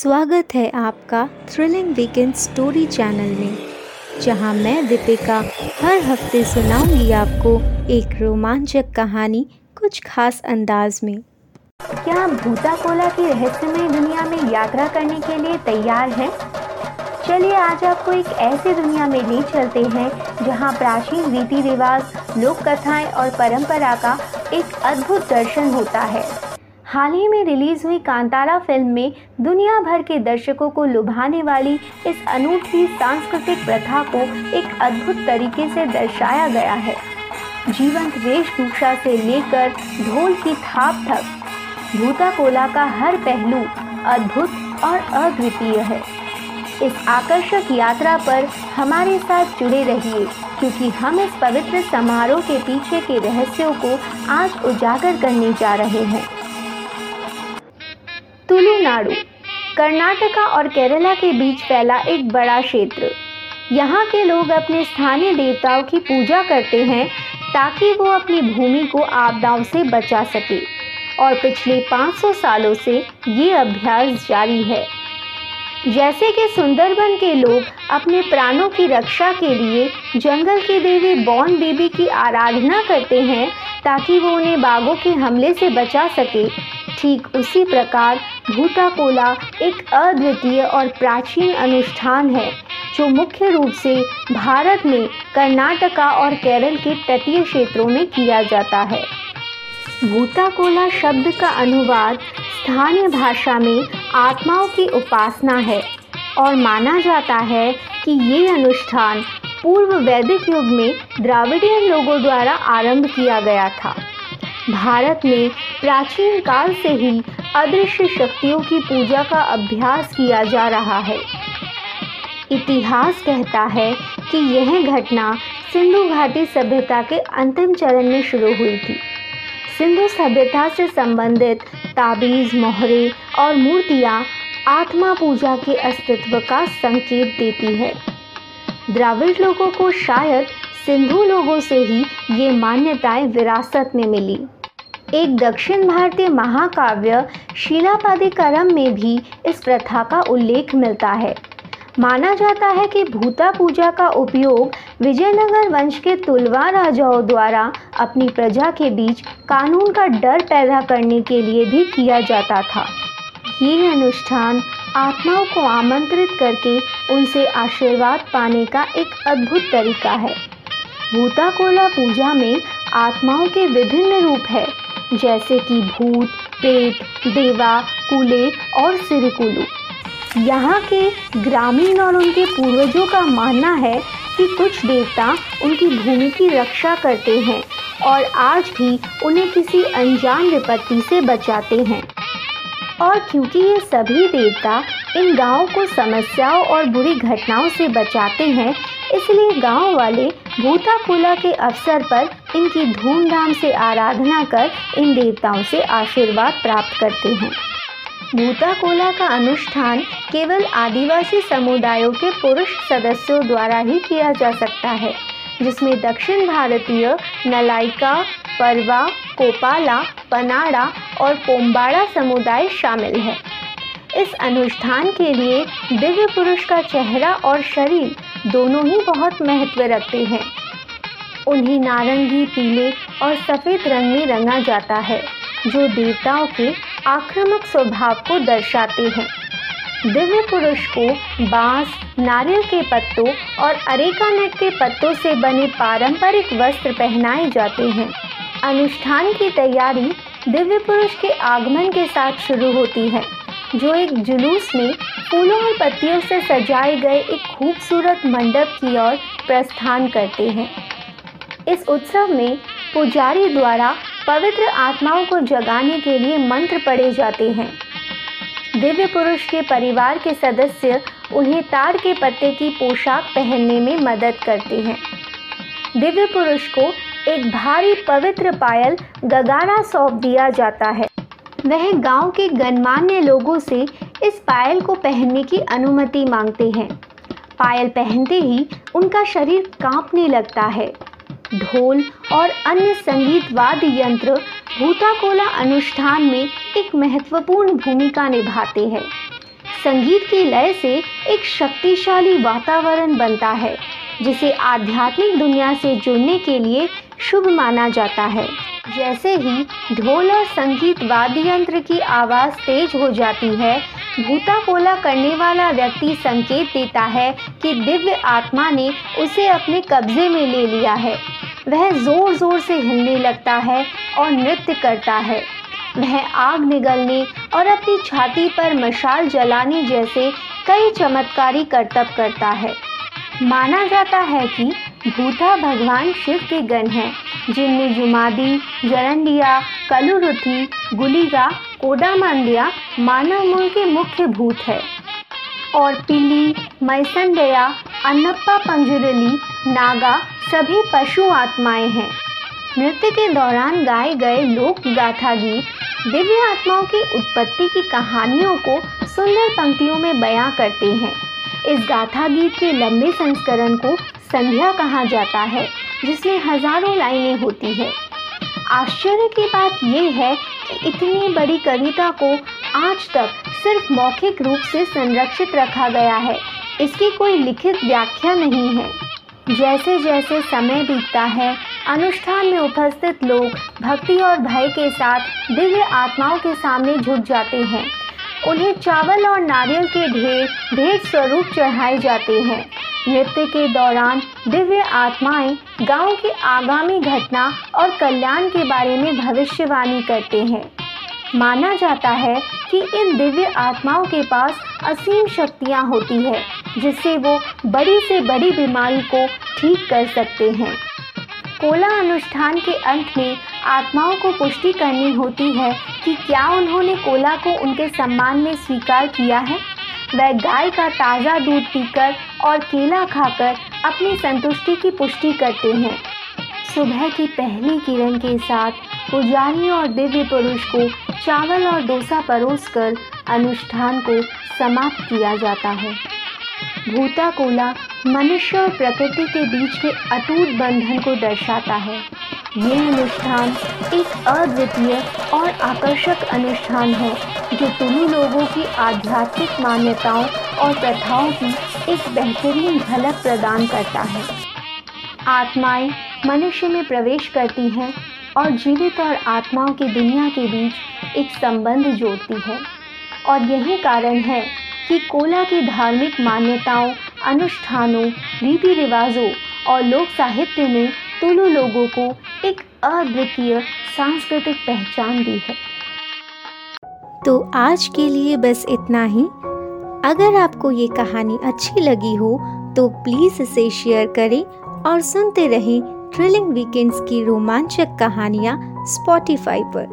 स्वागत है आपका थ्रिलिंग वीकेंड स्टोरी चैनल में, जहाँ मैं दीपिका हर हफ़्ते सुनाऊँगी आपको एक रोमांचक कहानी कुछ खास अंदाज में क्या आप भूता कोला की रहस्यमय दुनिया में यात्रा करने के लिए तैयार हैं? चलिए आज आपको एक ऐसी दुनिया में ले चलते हैं, जहाँ प्राचीन रीति रिवाज लोक कथाएँ और परंपरा का एक अद्भुत दर्शन होता है हाल ही में रिलीज़ हुई कांतारा फ़िल्म में दुनिया भर के दर्शकों को लुभाने वाली इस अनूठी सांस्कृतिक प्रथा को एक अद्भुत तरीके से दर्शाया गया है। जीवंत वेशभूषा से लेकर ढोल की थाप तक भूता कोला का हर पहलू अद्भुत और अद्वितीय है। इस आकर्षक यात्रा पर हमारे साथ जुड़े रहिए, क्योंकि हम इस पवित्र समारोह के पीछे के रहस्यों को आज उजागर करने जा रहे हैं। तुलुनाडु कर्नाटका और केरला के बीच फैला एक बड़ा क्षेत्र। यहाँ के लोग अपने स्थानीय देवताओं की पूजा करते हैं ताकि वो अपनी भूमि को आपदाओं से बचा सके। और पिछले 500 सालों से ये अभ्यास जारी है। जैसे कि सुंदरबन के लोग अपने प्राणों की रक्षा के लिए जंगल की देवी बॉन बेबी की आराधना करते हैं ताकि वो उन्हें बाघों के हमले से बचा सके। ठीक उसी प्रकार भूता कोला एक अद्वितीय और प्राचीन अनुष्ठान है, जो मुख्य रूप से भारत में कर्नाटका और केरल के तटीय क्षेत्रों में किया जाता है। भूता कोला शब्द का अनुवाद स्थानीय भाषा में आत्माओं की उपासना है और माना जाता है कि ये अनुष्ठान पूर्व वैदिक युग में द्राविडियन लोगों द्वारा आरंभ किया गया था। भारत में प्राचीन काल से ही अदृश्य शक्तियों की पूजा का अभ्यास किया जा रहा है। इतिहास कहता है कि यह घटना सिंधु घाटी सभ्यता के अंतिम चरण में शुरू हुई थी। सिंधु सभ्यता से संबंधित ताबीज, मोहरे और मूर्तियाँ आत्मा पूजा के अस्तित्व का संकेत देती है। द्राविड़ लोगों को शायद सिंधु लोगों से ही ये मान्यताएँ विरासत में मिली। एक दक्षिण भारतीय महाकाव्य शिलापादिकरम में भी इस प्रथा का उल्लेख मिलता है। माना जाता है कि भूता पूजा का उपयोग विजयनगर वंश के तुलवा राजाओं द्वारा अपनी प्रजा के बीच कानून का डर पैदा करने के लिए भी किया जाता था। ये अनुष्ठान आत्माओं को आमंत्रित करके उनसे आशीर्वाद पाने का एक अद्भुत तरीका है। भूताकोला पूजा में आत्माओं के विभिन्न रूप है। जैसे कि भूत, पेट, देवा, कुले और सिरकुलू। यहाँ के ग्रामीण और उनके पूर्वजों का मानना है कि कुछ देवता उनकी भूमि की रक्षा करते हैं और आज भी उन्हें किसी अनजान विपत्ति से बचाते हैं। और क्योंकि ये सभी देवता इन गाँव को समस्याओं और बुरी घटनाओं से बचाते हैं, इसलिए गाँव वाले भूता कुला के अवसर पर इनकी धूमधाम से आराधना कर इन देवताओं से आशीर्वाद प्राप्त करते हैं। भूता कोला का अनुष्ठान केवल आदिवासी समुदायों के पुरुष सदस्यों द्वारा ही किया जा सकता है, जिसमें दक्षिण भारतीय नलाइका, परवा, कोपाला, पनाड़ा और पोम्बाड़ा समुदाय शामिल है। इस अनुष्ठान के लिए दिव्य पुरुष का चेहरा और शरीर दोनों ही बहुत महत्व रखते हैं। उन्हें नारंगी, पीले और सफ़ेद रंग में रंगा जाता है, जो देवताओं के आक्रामक स्वभाव को दर्शाते हैं। दिव्य पुरुष को बाँस, नारियल के पत्तों और अरेका नट के पत्तों से बने पारंपरिक वस्त्र पहनाए जाते हैं। अनुष्ठान की तैयारी दिव्य पुरुष के आगमन के साथ शुरू होती है, जो एक जुलूस में फूलों और पत्तियों से सजाए गए एक खूबसूरत मंडप की ओर प्रस्थान करते हैं। इस उत्सव में पुजारी द्वारा पवित्र आत्माओं को जगाने के लिए मंत्र पढ़े जाते हैं। दिव्य पुरुष के परिवार के सदस्य उन्हें ताड़ के पत्ते की पोशाक पहनने में मदद करते हैं। दिव्य पुरुष को एक भारी पवित्र पायल गगाना सौंप दिया जाता है। वह गाँव के गणमान्य लोगों से इस पायल को पहनने की अनुमति मांगते हैं। पायल पहनते ही उनका शरीर कांपने लगता है। ढोल और अन्य संगीत वाद्य यंत्र भूताकोला अनुष्ठान में एक महत्वपूर्ण भूमिका निभाते हैं। संगीत की लय से एक शक्तिशाली वातावरण बनता है, जिसे आध्यात्मिक दुनिया से जुड़ने के लिए शुभ माना जाता है। जैसे ही ढोल और संगीत वाद्य यंत्र की आवाज़ तेज हो जाती है भूता कोला करने वाला व्यक्ति संकेत देता है कि दिव्य आत्मा ने उसे अपने कब्जे में ले लिया है। वह ज़ोर ज़ोर से हिलने लगता है और नृत्य करता है। वह आग निगलने और अपनी छाती पर मशाल जलाने जैसे कई चमत्कारी करतब करता है। माना जाता है कि भूता भगवान शिव के गण हैं, जिनमें जुमादी, जरंडिया, कलुरुथी, गुलिगा कोडामांडिया मानव मूल के मुख्य भूत है। और पिली मैसंडया अन्नप्पा पंजुरली, नागा सभी पशु आत्माएँ हैं। नृत्य के दौरान गाए गए लोक गाथा गीत, दिव्य आत्माओं की उत्पत्ति की कहानियों को सुंदर पंक्तियों में बयां करते हैं। इस गाथा गीत के लंबे संस्करण को संध्या कहा जाता है, जिसमें हज़ारों लाइनें होती है। आश्चर्य की बात यह है कि इतनी बड़ी कविता को आज तक सिर्फ़ मौखिक रूप से संरक्षित रखा गया है। इसकी कोई लिखित व्याख्या नहीं है। जैसे जैसे समय बीतता है, अनुष्ठान में उपस्थित लोग भक्ति और भय के साथ दिव्य आत्माओं के सामने झुक जाते हैं। उन्हें चावल और नारियल के ढेर भेंट स्वरूप चढ़ाए जाते हैं। नृत्य के दौरान दिव्य आत्माएँ गाँव की आगामी घटना और कल्याण के बारे में भविष्यवाणी करते हैं। माना जाता है कि इन दिव्य आत्माओं के पास असीम शक्तियाँ होती है, जिससे वो बड़ी से बड़ी बीमारी को ठीक कर सकते हैं। कोला अनुष्ठान के अंत में आत्माओं को पुष्टि करनी होती है कि क्या उन्होंने कोला को उनके सम्मान में स्वीकार किया है। वह गाय का ताज़ा दूध पीकर और केला खाकर अपनी संतुष्टि की पुष्टि करते हैं। सुबह की पहली किरण के साथ पुजारी और दिव्य पुरुष को चावल और डोसा परोसकर अनुष्ठान को समाप्त किया जाता है। भूता कोला मनुष्य और प्रकृति के बीच के अटूट बंधन को दर्शाता है। ये अनुष्ठान एक अद्वितीय और आकर्षक अनुष्ठान है, जो तुलु लोगों की आध्यात्मिक मान्यताओं और प्रथाओं की एक बेहतरीन झलक प्रदान करता है। आत्माएँ मनुष्य में प्रवेश करती हैं और जीवित और आत्माओं की दुनिया के बीच एक संबंध जोड़ती है। और यही कारण है कि कोला की धार्मिक मान्यताओं, अनुष्ठानों रीति रिवाजों और लोक साहित्य ने तुलु लोगों को एक अद्वितीय सांस्कृतिक पहचान दी है। तो आज के लिए बस इतना ही। अगर आपको ये कहानी अच्छी लगी हो तो प्लीज़ इसे शेयर करें और सुनते रहें थ्रिलिंग वीकेंड्स की रोमांचक कहानियाँ स्पॉटिफाई पर।